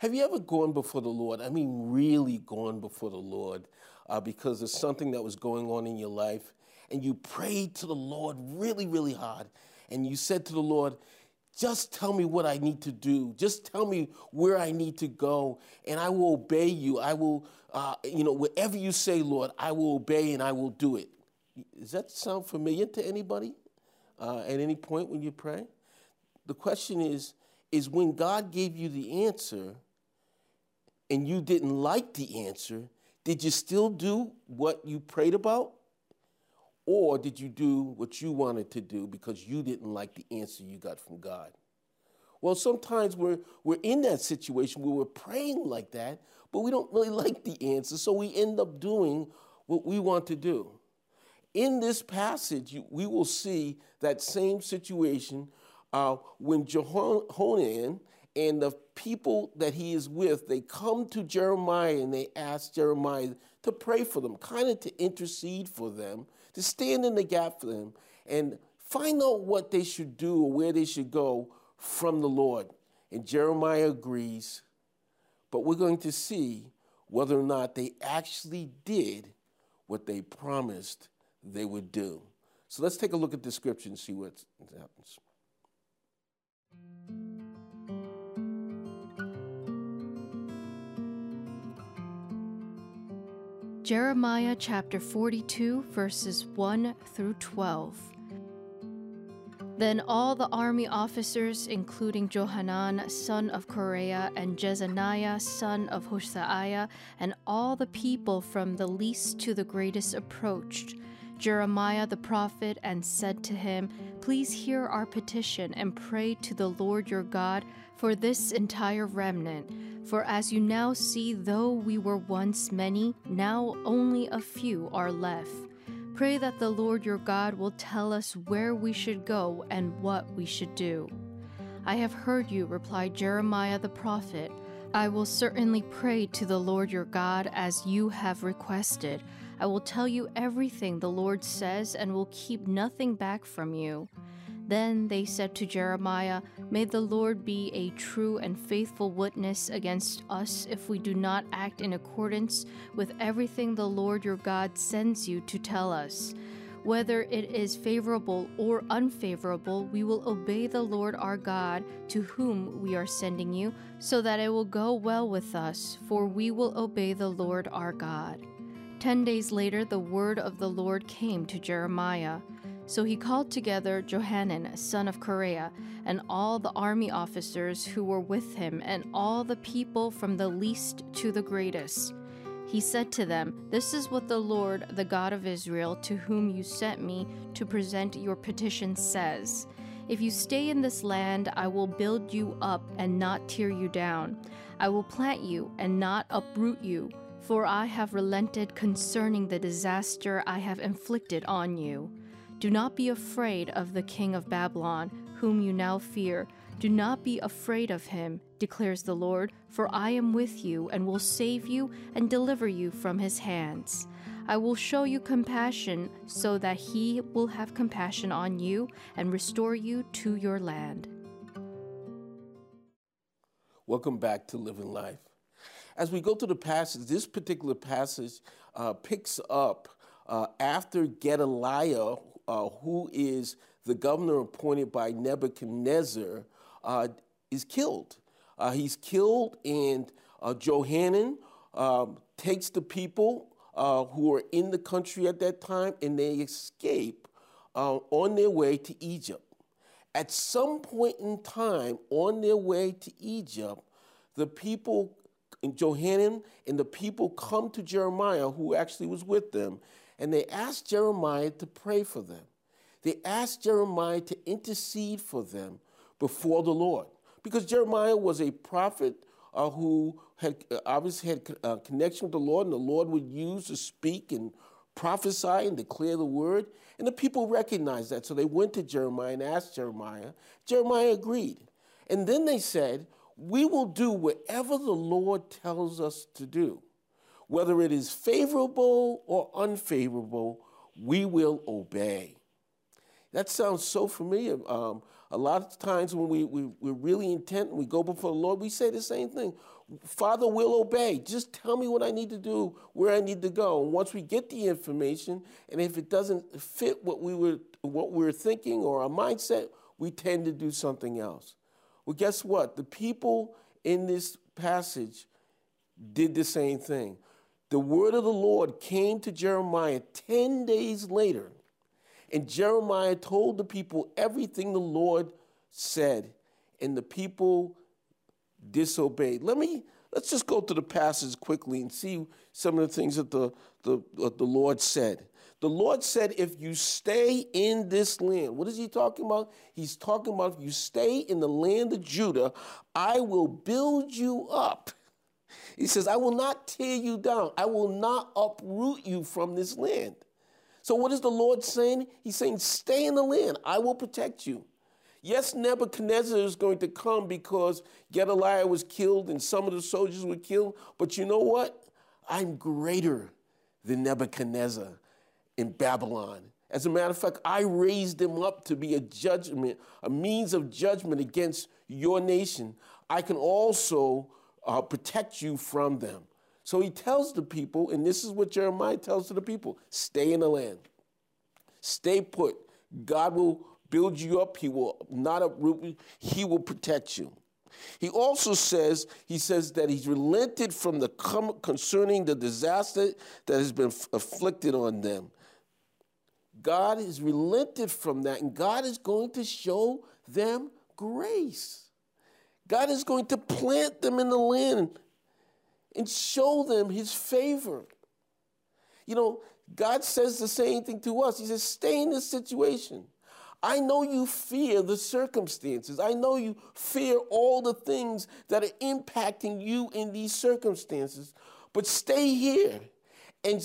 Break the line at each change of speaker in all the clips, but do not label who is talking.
Have you ever gone before the Lord? I mean, really gone before the Lord uh, because there's something that was going on in your life, and you prayed to the Lord really, really hard, and you said to the Lord, just tell me what I need to do. Just tell me where I need to go, and I will obey you. I will, uh, you know, whatever you say, Lord, I will obey and I will do it. Does that sound familiar to anybody uh, at any point when you pray? The question is, is when God gave you the answer and you didn't like the answer, did you still do what you prayed about? Or did you do what you wanted to do because you didn't like the answer you got from God? Well, sometimes we're, we're in that situation where we're praying like that, but we don't really like the answer, so we end up doing what we want to do. In this passage, we will see that same situation uh, when Johanan and the people that he is with, they come to Jeremiah and they ask Jeremiah to pray for them, kind of to intercede for them, to stand in the gap for them, and find out what they should do or where they should go from the Lord. And Jeremiah agrees, but we're going to see whether or not they actually did what they promised they would do. So let's take a look at the scripture and see what happens.
Jeremiah chapter 42, verses 1 through 12. Then all the army officers, including Johanan, son of Kareah, and Jezaniah, son of Hoshaiah, and all the people from the least to the greatest approached Jeremiah the prophet and said to him, Please hear our petition and pray to the Lord your God for this entire remnant. For as you now see, though we were once many, now only a few are left. Pray that the Lord your God will tell us where we should go and what we should do. I have heard you, replied Jeremiah the prophet. I will certainly pray to the Lord your God as you have requested. I will tell you everything the Lord says and will keep nothing back from you. Then they said to Jeremiah, May the Lord be a true and faithful witness against us if we do not act in accordance with everything the Lord your God sends you to tell us. Whether it is favorable or unfavorable, we will obey the Lord our God to whom we are sending you, so that it will go well with us, for we will obey the Lord our God. Ten days later, the word of the Lord came to Jeremiah. So he called together Johanan, son of Kareah, and all the army officers who were with him, and all the people from the least to the greatest. He said to them, This is what the Lord, the God of Israel, to whom you sent me to present your petition, says. If you stay in this land, I will build you up and not tear you down. I will plant you and not uproot you for I have relented concerning the disaster I have inflicted on you. Do not be afraid of the king of Babylon, whom you now fear. Do not be afraid of him, declares the Lord, for I am with you and will save you and deliver you from his hands. I will show you compassion so that he will have compassion on you and restore you to your land.
Welcome back to Living Life. As we go to the passage, this particular passage uh, picks up uh, after Gedaliah, uh, who is the governor appointed by Nebuchadnezzar, uh, is killed. Uh, he's killed, and uh, Johanan um, takes the people who are in the country at that time and they escape on their way to Egypt. At some point in time, on their way to Egypt, the people Johanan and the people come to Jeremiah, who actually was with them, and they asked Jeremiah to pray for them. They asked Jeremiah to intercede for them before the Lord. Because Jeremiah was a prophet uh, who had uh, obviously had a connection with the Lord, and the Lord would use to speak and prophesy and declare the word. And the people recognized that. So they went to Jeremiah and asked Jeremiah. Jeremiah agreed. And then they said, We will do whatever the Lord tells us to do. Whether it is favorable or unfavorable, we will obey. That sounds so familiar. Um, a lot of times when we, we, we're really intent and we go before the Lord, we say the same thing. Father will obey. Just tell me what I need to do, where I need to go. And once we get the information, and if it doesn't fit what we were what we are thinking or our mindset, we tend to do something else. Well, guess what? The people in this passage did the same thing. The word of the Lord came to Jeremiah 10 days later, and Jeremiah told the people everything the Lord said, and the people disobeyed. Let me let's just go through the passage quickly and see some of the things that the, the, the Lord said. The Lord said, if you stay in this land, what is he talking about? He's talking about if you stay in the land of Judah, I will build you up. He says, I will not tear you down. I will not uproot you from this land. So, what is the Lord saying? He's saying, Stay in the land. I will protect you. Yes, Nebuchadnezzar is going to come because Gedaliah was killed and some of the soldiers were killed. But you know what? I'm greater than Nebuchadnezzar in Babylon. As a matter of fact, I raised him up to be a judgment, a means of judgment against your nation. I can also uh, protect you from them. So he tells the people, and this is what Jeremiah tells to the people stay in the land, stay put. God will build you up. He will not uproot you. He will protect you. He also says, he says that he's relented from the concerning the disaster that has been afflicted on them. God has relented from that, and God is going to show them grace. God is going to plant them in the land and show them his favor. You know, God says the same thing to us. He says, stay in this situation. I know you fear the circumstances. I know you fear all the things that are impacting you in these circumstances. But stay here and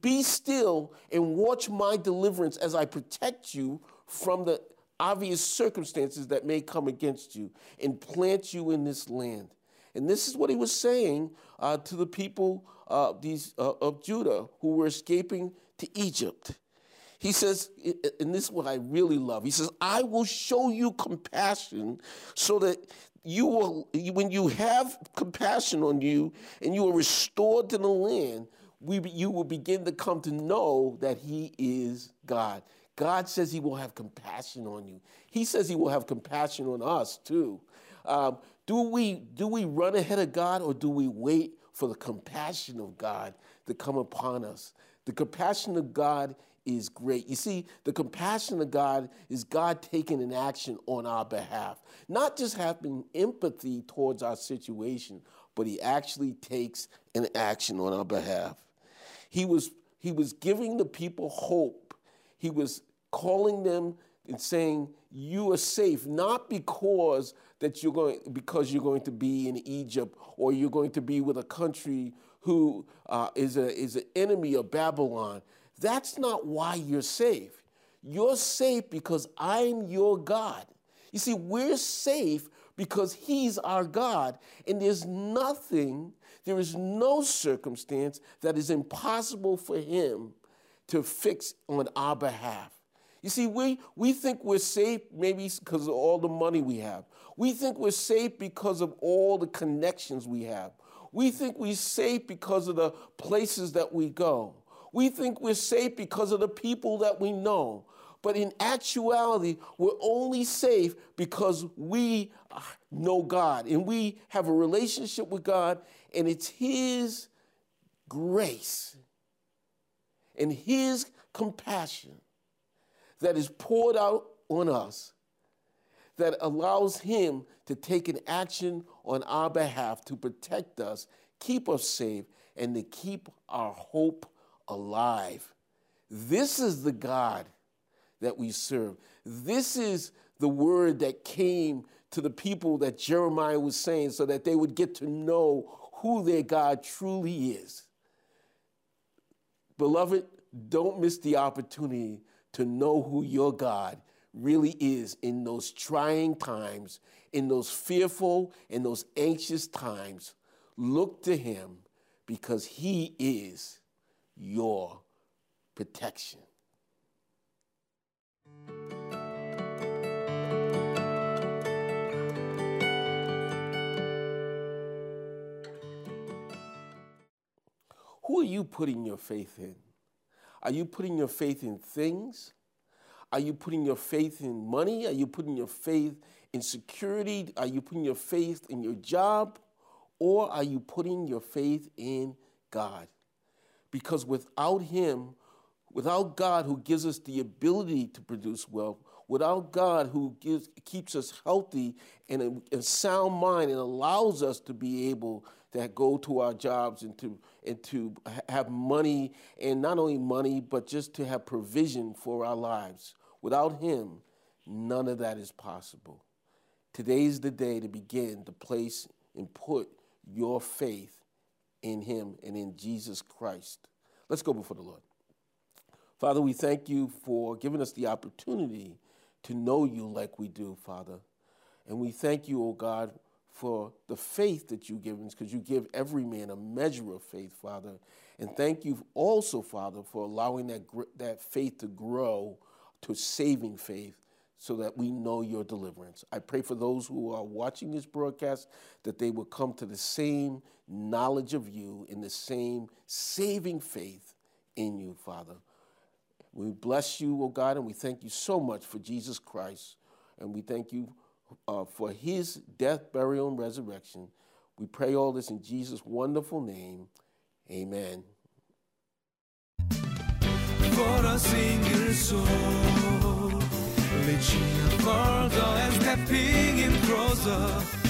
be still and watch my deliverance as I protect you from the obvious circumstances that may come against you and plant you in this land. And this is what he was saying uh, to the people uh, these, uh, of Judah who were escaping to Egypt. He says, and this is what I really love. He says, I will show you compassion so that you will, when you have compassion on you and you are restored to the land, we, you will begin to come to know that He is God. God says He will have compassion on you. He says He will have compassion on us too. Um, do we do we run ahead of God or do we wait for the compassion of God to come upon us? The compassion of God is great. You see, the compassion of God is God taking an action on our behalf, not just having empathy towards our situation, but He actually takes an action on our behalf. He was, he was giving the people hope. He was calling them and saying, You are safe, not because that you're going because you're going to be in Egypt or you're going to be with a country who uh, is a is an enemy of Babylon. That's not why you're safe. You're safe because I'm your God. You see, we're safe because He's our God, and there's nothing, there is no circumstance that is impossible for Him to fix on our behalf. You see, we, we think we're safe maybe because of all the money we have. We think we're safe because of all the connections we have. We think we're safe because of the places that we go. We think we're safe because of the people that we know. But in actuality, we're only safe because we know God and we have a relationship with God, and it's His grace and His compassion that is poured out on us that allows Him to take an action on our behalf to protect us, keep us safe, and to keep our hope alive. This is the God that we serve. This is the word that came to the people that Jeremiah was saying so that they would get to know who their God truly is. Beloved, don't miss the opportunity to know who your God really is in those trying times, in those fearful and those anxious times. Look to Him because He is your protection. Who are you putting your faith in? Are you putting your faith in things? Are you putting your faith in money? Are you putting your faith in security? Are you putting your faith in your job? Or are you putting your faith in God? Because without Him, without God who gives us the ability to produce wealth, without God who gives, keeps us healthy and a, a sound mind and allows us to be able to go to our jobs and to and to have money and not only money but just to have provision for our lives. Without him, none of that is possible. Today's the day to begin to place and put your faith in him and in Jesus Christ. Let's go before the Lord. Father, we thank you for giving us the opportunity to know you like we do, Father. And we thank you, O oh God, for the faith that you give us, because you give every man a measure of faith, Father. And thank you also, Father, for allowing that, that faith to grow to saving faith so that we know your deliverance. I pray for those who are watching this broadcast that they will come to the same knowledge of you in the same saving faith in you, Father. We bless you, O oh God, and we thank you so much for Jesus Christ. And we thank you uh, for his death, burial, and resurrection. We pray all this in Jesus' wonderful name. Amen.
For a single soul, reaching and stepping in closer.